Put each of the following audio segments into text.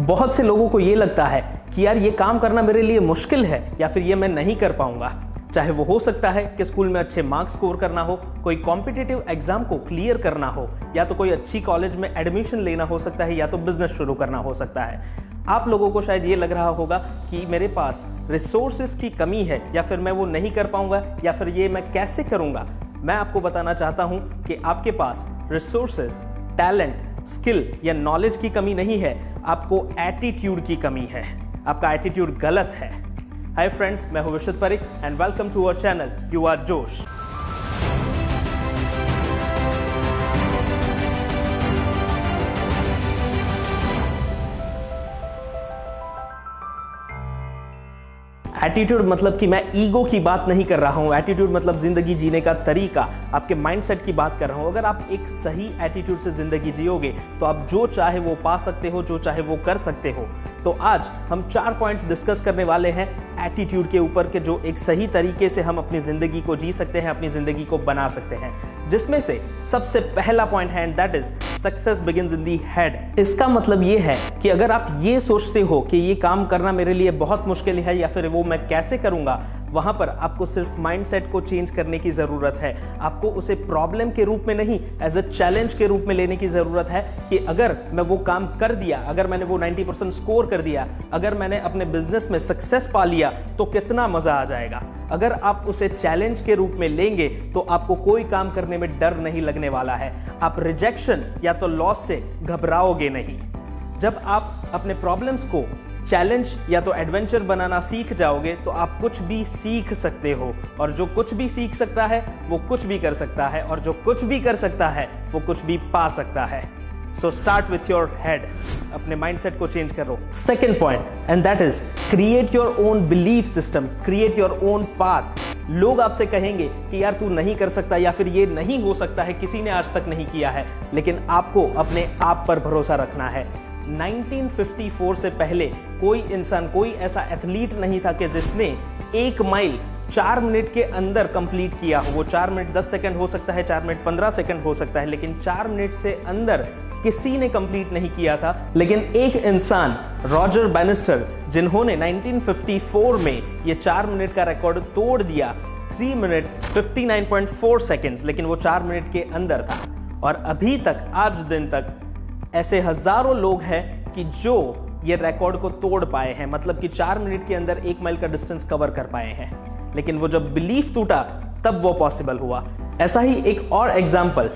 बहुत से लोगों को ये लगता है कि यार ये काम करना मेरे लिए मुश्किल है या फिर ये मैं नहीं कर पाऊँगा। चाहे वो हो सकता है कि स्कूल में अच्छे मार्क्स स्कोर करना हो, कोई कॉम्पिटेटिव एग्ज़ाम को क्लियर करना हो, या तो कोई अच्छी कॉलेज में एडमिशन लेना हो सकता है या तो बिज़नेस शुरू करना हो सकता है। आप लोगों को शायद ये लग रहा होगा कि मेरे पास रिसोर्सेज की कमी है, या फिर मैं वो नहीं कर पाऊँगा, या फिर ये मैं कैसे करूँगा? मैं आपको बताना चाहता हूँ कि आपके पास रिसोर्सेज टैलेंट स्किल या नॉलेज की कमी नहीं है, आपको एटीट्यूड की कमी है। आपका एटीट्यूड गलत है। हाय फ्रेंड्स मैं हूँ Vishuddh Parik and welcome to our channel you are जोश एटीट्यूड मतलब कि मैं ईगो की बात नहीं कर रहा हूँ। एटीट्यूड मतलब ज़िंदगी जीने का तरीका। आपके माइंडसेट की बात कर रहा हूँ। अगर आप एक सही एटीट्यूड से ज़िंदगी जियोगे तो आप जो चाहे वो पा सकते हो, जो चाहे वो कर सकते हो। तो आज हम चार पॉइंट्स डिस्कस करने वाले हैं एटीट्यूड के ऊपर के, जो एक सही तरीके से हम अपनी ज़िंदगी को जी सकते हैं, अपनी ज़िंदगी को बना सकते हैं। जिसमें से सबसे पहला पॉइंट है that is success in the head इसका मतलब ये है कि अगर आप ये सोचते हो कि ये काम करना मेरे लिए बहुत मुश्किल है या फिर वो मैं कैसे करूँगा वहाँ पर आपको सिर्फ़ माइंडसेट को चेंज करने की ज़रूरत है। आपको उसे प्रॉब्लम के रूप में नहीं एज अ चैलेंज के रूप में लेने की ज़रूरत है कि अगर मैं वो काम कर दिया, अगर मैंने वो 90 परसेंट स्कोर कर दिया, अगर मैंने अपने बिज़नेस में सक्सेस पा लिया तो कितना मज़ा आ जाएगा। अगर आप उसे चैलेंज के रूप में लेंगे तो आपको कोई काम करने में डर नहीं लगने वाला है। आप रिजेक्शन या तो लॉस से घबराओगे नहीं। जब आप अपने प्रॉब्लम्स को चैलेंज या तो एडवेंचर बनाना सीख जाओगे तो आप कुछ भी सीख सकते हो। और जो कुछ भी सीख सकता है, वो कुछ भी कर सकता है। और जो कुछ भी कर सकता है, वो कुछ भी पा सकता है। So start with your head अपने माइंडसेट को चेंज करो। Second point and that is create your own belief system create your own path लोग आपसे कहेंगे कि यार तू नहीं कर सकता या फिर ये नहीं हो सकता है, किसी ने आज तक नहीं किया है। लेकिन आपको अपने आप पर भरोसा रखना है। 1954 से पहले कोई इंसान, कोई ऐसा एथलीट नहीं था कि जिसने एक माइल चार मिनट के अंदर कंप्लीट किया हो। वो चार मिनट दस सेकंड हो सकता है, चार मिनट पंद्रह सेकंड हो सकता है, लेकिन चार मिनट से अंदर किसी ने कंप्लीट नहीं किया था। लेकिन एक इंसान, रॉजर बैनिस्टर, जिन्होंने 1954 में ये चार मिनट का रिकॉर्ड तोड़ दिया थ्री मिनट 59.4 सेकंड्स लेकिन वो चार मिनट के अंदर था। और अभी तक, आज दिन तक ऐसे हज़ारों लोग हैं कि जो ये रिकॉर्ड को तोड़ पाए हैं। मतलब कि चार मिनट के अंदर एक माइल का डिस्टेंस कवर कर पाए हैं। लेकिन वो जब बिलीफ टूटा, तब वो पॉसिबल हुआ। ऐसा ही एक और एग्ज़ाम्पल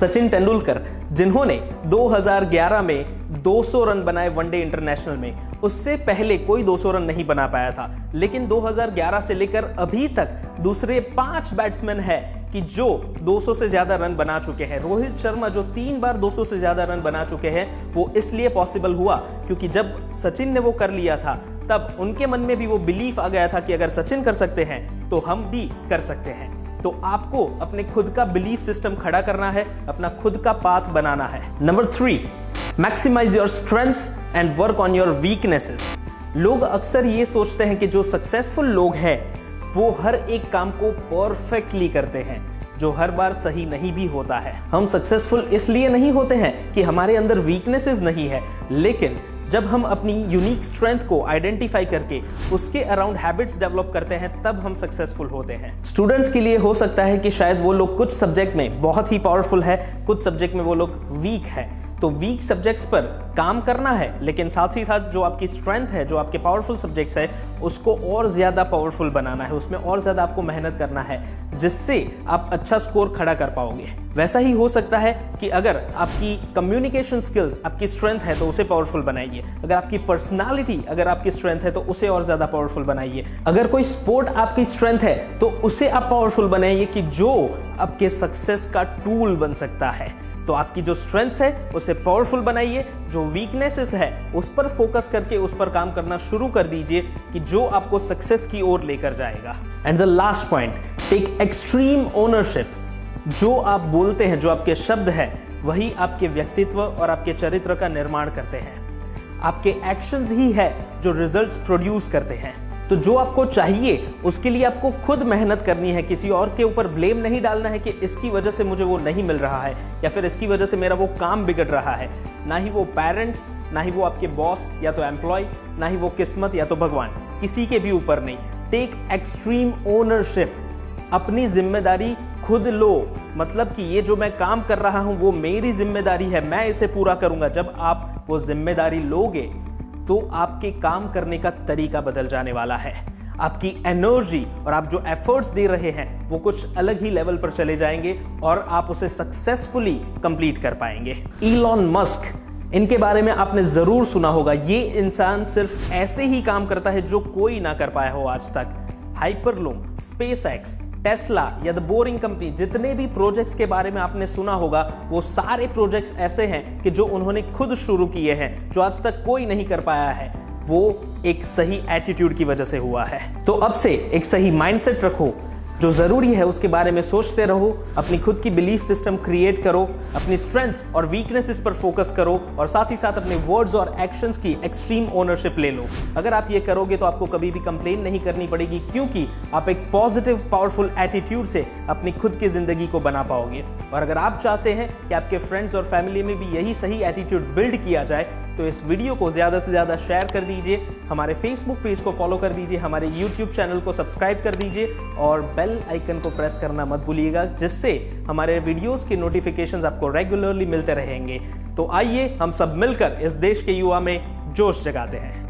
सचिन तेंदुलकर, जिन्होंने 2011 में 200 रन बनाए वनडे इंटरनेशनल में। उससे पहले कोई 200 रन नहीं बना पाया था, लेकिन 2011 से लेकर अभी तक दूसरे पाँच बैट्समैन है कि जो 200 से ज़्यादा रन बना चुके हैं। रोहित शर्मा जो तीन बार 200 से ज़्यादा रन बना चुके हैं, वो इसलिए पॉसिबल हुआ क्योंकि जब सचिन ने वो कर लिया था, तब उनके मन में भी वो बिलीफ आ गया था कि अगर सचिन कर सकते हैं तो हम भी कर सकते हैं। तो आपको अपने खुद का बिलीफ सिस्टम खड़ा करना है, अपना खुद का पाथ बनाना है। Number three maximise your strengths and work on your weaknesses लोग अक्सर ये सोचते हैं कि जो सक्सेसफुल लोग हैं, वो हर एक काम को परफेक्टली करते हैं, जो हर बार सही नहीं भी होता है। हम सक्सेसफुल इसलिए नहीं होते हैं कि हमारे अंदर वीकनेसेस नहीं है, लेकिन जब हम अपनी यूनिक स्ट्रेंथ को आइडेंटिफाई करके उसके अराउंड हैबिट्स डेवलप करते हैं, तब हम सक्सेसफुल होते हैं। स्टूडेंट्स के लिए हो सकता है कि शायद वो लोग कुछ सब्जेक्ट में बहुत ही पावरफुल है, कुछ सब्जेक्ट में वो लोग वीक है। तो वीक सब्जेक्ट्स पर काम करना है, लेकिन साथ ही साथ जो आपकी स्ट्रेंथ है, जो आपके पावरफुल सब्जेक्ट्स है, उसको और ज़्यादा पावरफुल बनाना है, उसमें और ज़्यादा आपको मेहनत करना है, जिससे आप अच्छा स्कोर खड़ा कर पाओगे। वैसा ही हो सकता है कि अगर आपकी कम्युनिकेशन स्किल्स आपकी स्ट्रेंथ है तो उसे पावरफुल बनाइए। अगर आपकी पर्सनालिटी अगर आपकी स्ट्रेंथ है तो उसे और ज़्यादा पावरफुल बनाइए। अगर कोई स्पोर्ट आपकी स्ट्रेंथ है तो उसे आप पावरफुल बनाइए कि जो आपके सक्सेस का टूल बन सकता है। तो आपकी जो स्ट्रेंथ्स है, उसे पावरफुल बनाइए, जो वीकनेसेस है, उस पर फोकस करके उस पर काम करना शुरू कर दीजिए कि जो आपको सक्सेस की ओर लेकर जाएगा। And the last point take extreme ownership जो आप बोलते हैं, जो आपके शब्द है, वही आपके व्यक्तित्व और आपके चरित्र का निर्माण करते हैं। आपके एक्शंस ही है जो रिजल्ट्स प्रोड्यूस करते हैं। तो जो आपको चाहिए, उसके लिए आपको खुद मेहनत करनी है। किसी और के ऊपर ब्लेम नहीं डालना है कि इसकी वजह से मुझे वो नहीं मिल रहा है, या फिर इसकी वजह से मेरा वो काम बिगड़ रहा है। ना ही वो पेरेंट्स ना ही वो आपके बॉस या तो एम्प्लॉय ना ही वो किस्मत, या तो भगवान। किसी के भी ऊपर नहीं। टेक एक्सट्रीम ओनरशिप अपनी ज़िम्मेदारी खुद लो। मतलब कि ये जो मैं काम कर रहा हूँ, वो मेरी ज़िम्मेदारी है। मैं इसे पूरा करूँगा। जब आप वो ज़िम्मेदारी लोगे तो आपके काम करने का तरीका बदल जाने वाला है। आपकी एनर्जी और आप जो एफर्ट्स दे रहे हैं, वो कुछ अलग ही लेवल पर चले जाएँगे और आप उसे सक्सेसफुली कंप्लीट कर पाएँगे। इलॉन मस्क इनके बारे में आपने ज़रूर सुना होगा। ये इंसान सिर्फ़ ऐसे ही काम करता है जो कोई ना कर पाया हो आज तक। हाइपरलूम स्पेस एक्स टेस्ला या द बोरिंग कंपनी जितने भी प्रोजेक्ट्स के बारे में आपने सुना होगा, वो सारे प्रोजेक्ट्स ऐसे हैं कि जो उन्होंने खुद शुरू किए हैं, जो आज तक कोई नहीं कर पाया है, वो एक सही एटीट्यूड की वजह से हुआ है। तो अब से एक सही माइंडसेट रखो जो ज़रूरी है उसके बारे में सोचते रहो, अपनी खुद की बिलीफ सिस्टम क्रिएट करो, अपनी स्ट्रेंथ्स और वीकनेसेस पर फोकस करो और साथ ही साथ अपने वर्ड्स और एक्शंस की एक्सट्रीम ओनरशिप ले लो। अगर आप ये करोगे तो आपको कभी भी कंप्लेन नहीं करनी पड़ेगी क्योंकि आप एक पॉजिटिव पावरफुल एटीट्यूड से अपनी खुद की ज़िंदगी को बना पाओगे। और अगर आप चाहते हैं कि आपके फ्रेंड्स और फैमिली में भी यही सही एटीट्यूड बिल्ड किया जाए तो इस वीडियो को ज़्यादा से ज़्यादा शेयर कर दीजिए, हमारे फेसबुक पेज को फॉलो कर दीजिए, हमारे यूट्यूब चैनल को सब्सक्राइब कर दीजिए और बेल आइकन को प्रेस करना मत भूलिएगा, जिससे हमारे वीडियोस के नोटिफिकेशंस आपको रेगुलरली मिलते रहेंगे। तो आइए हम सब मिलकर इस देश के युवा में जोश जगाते हैं।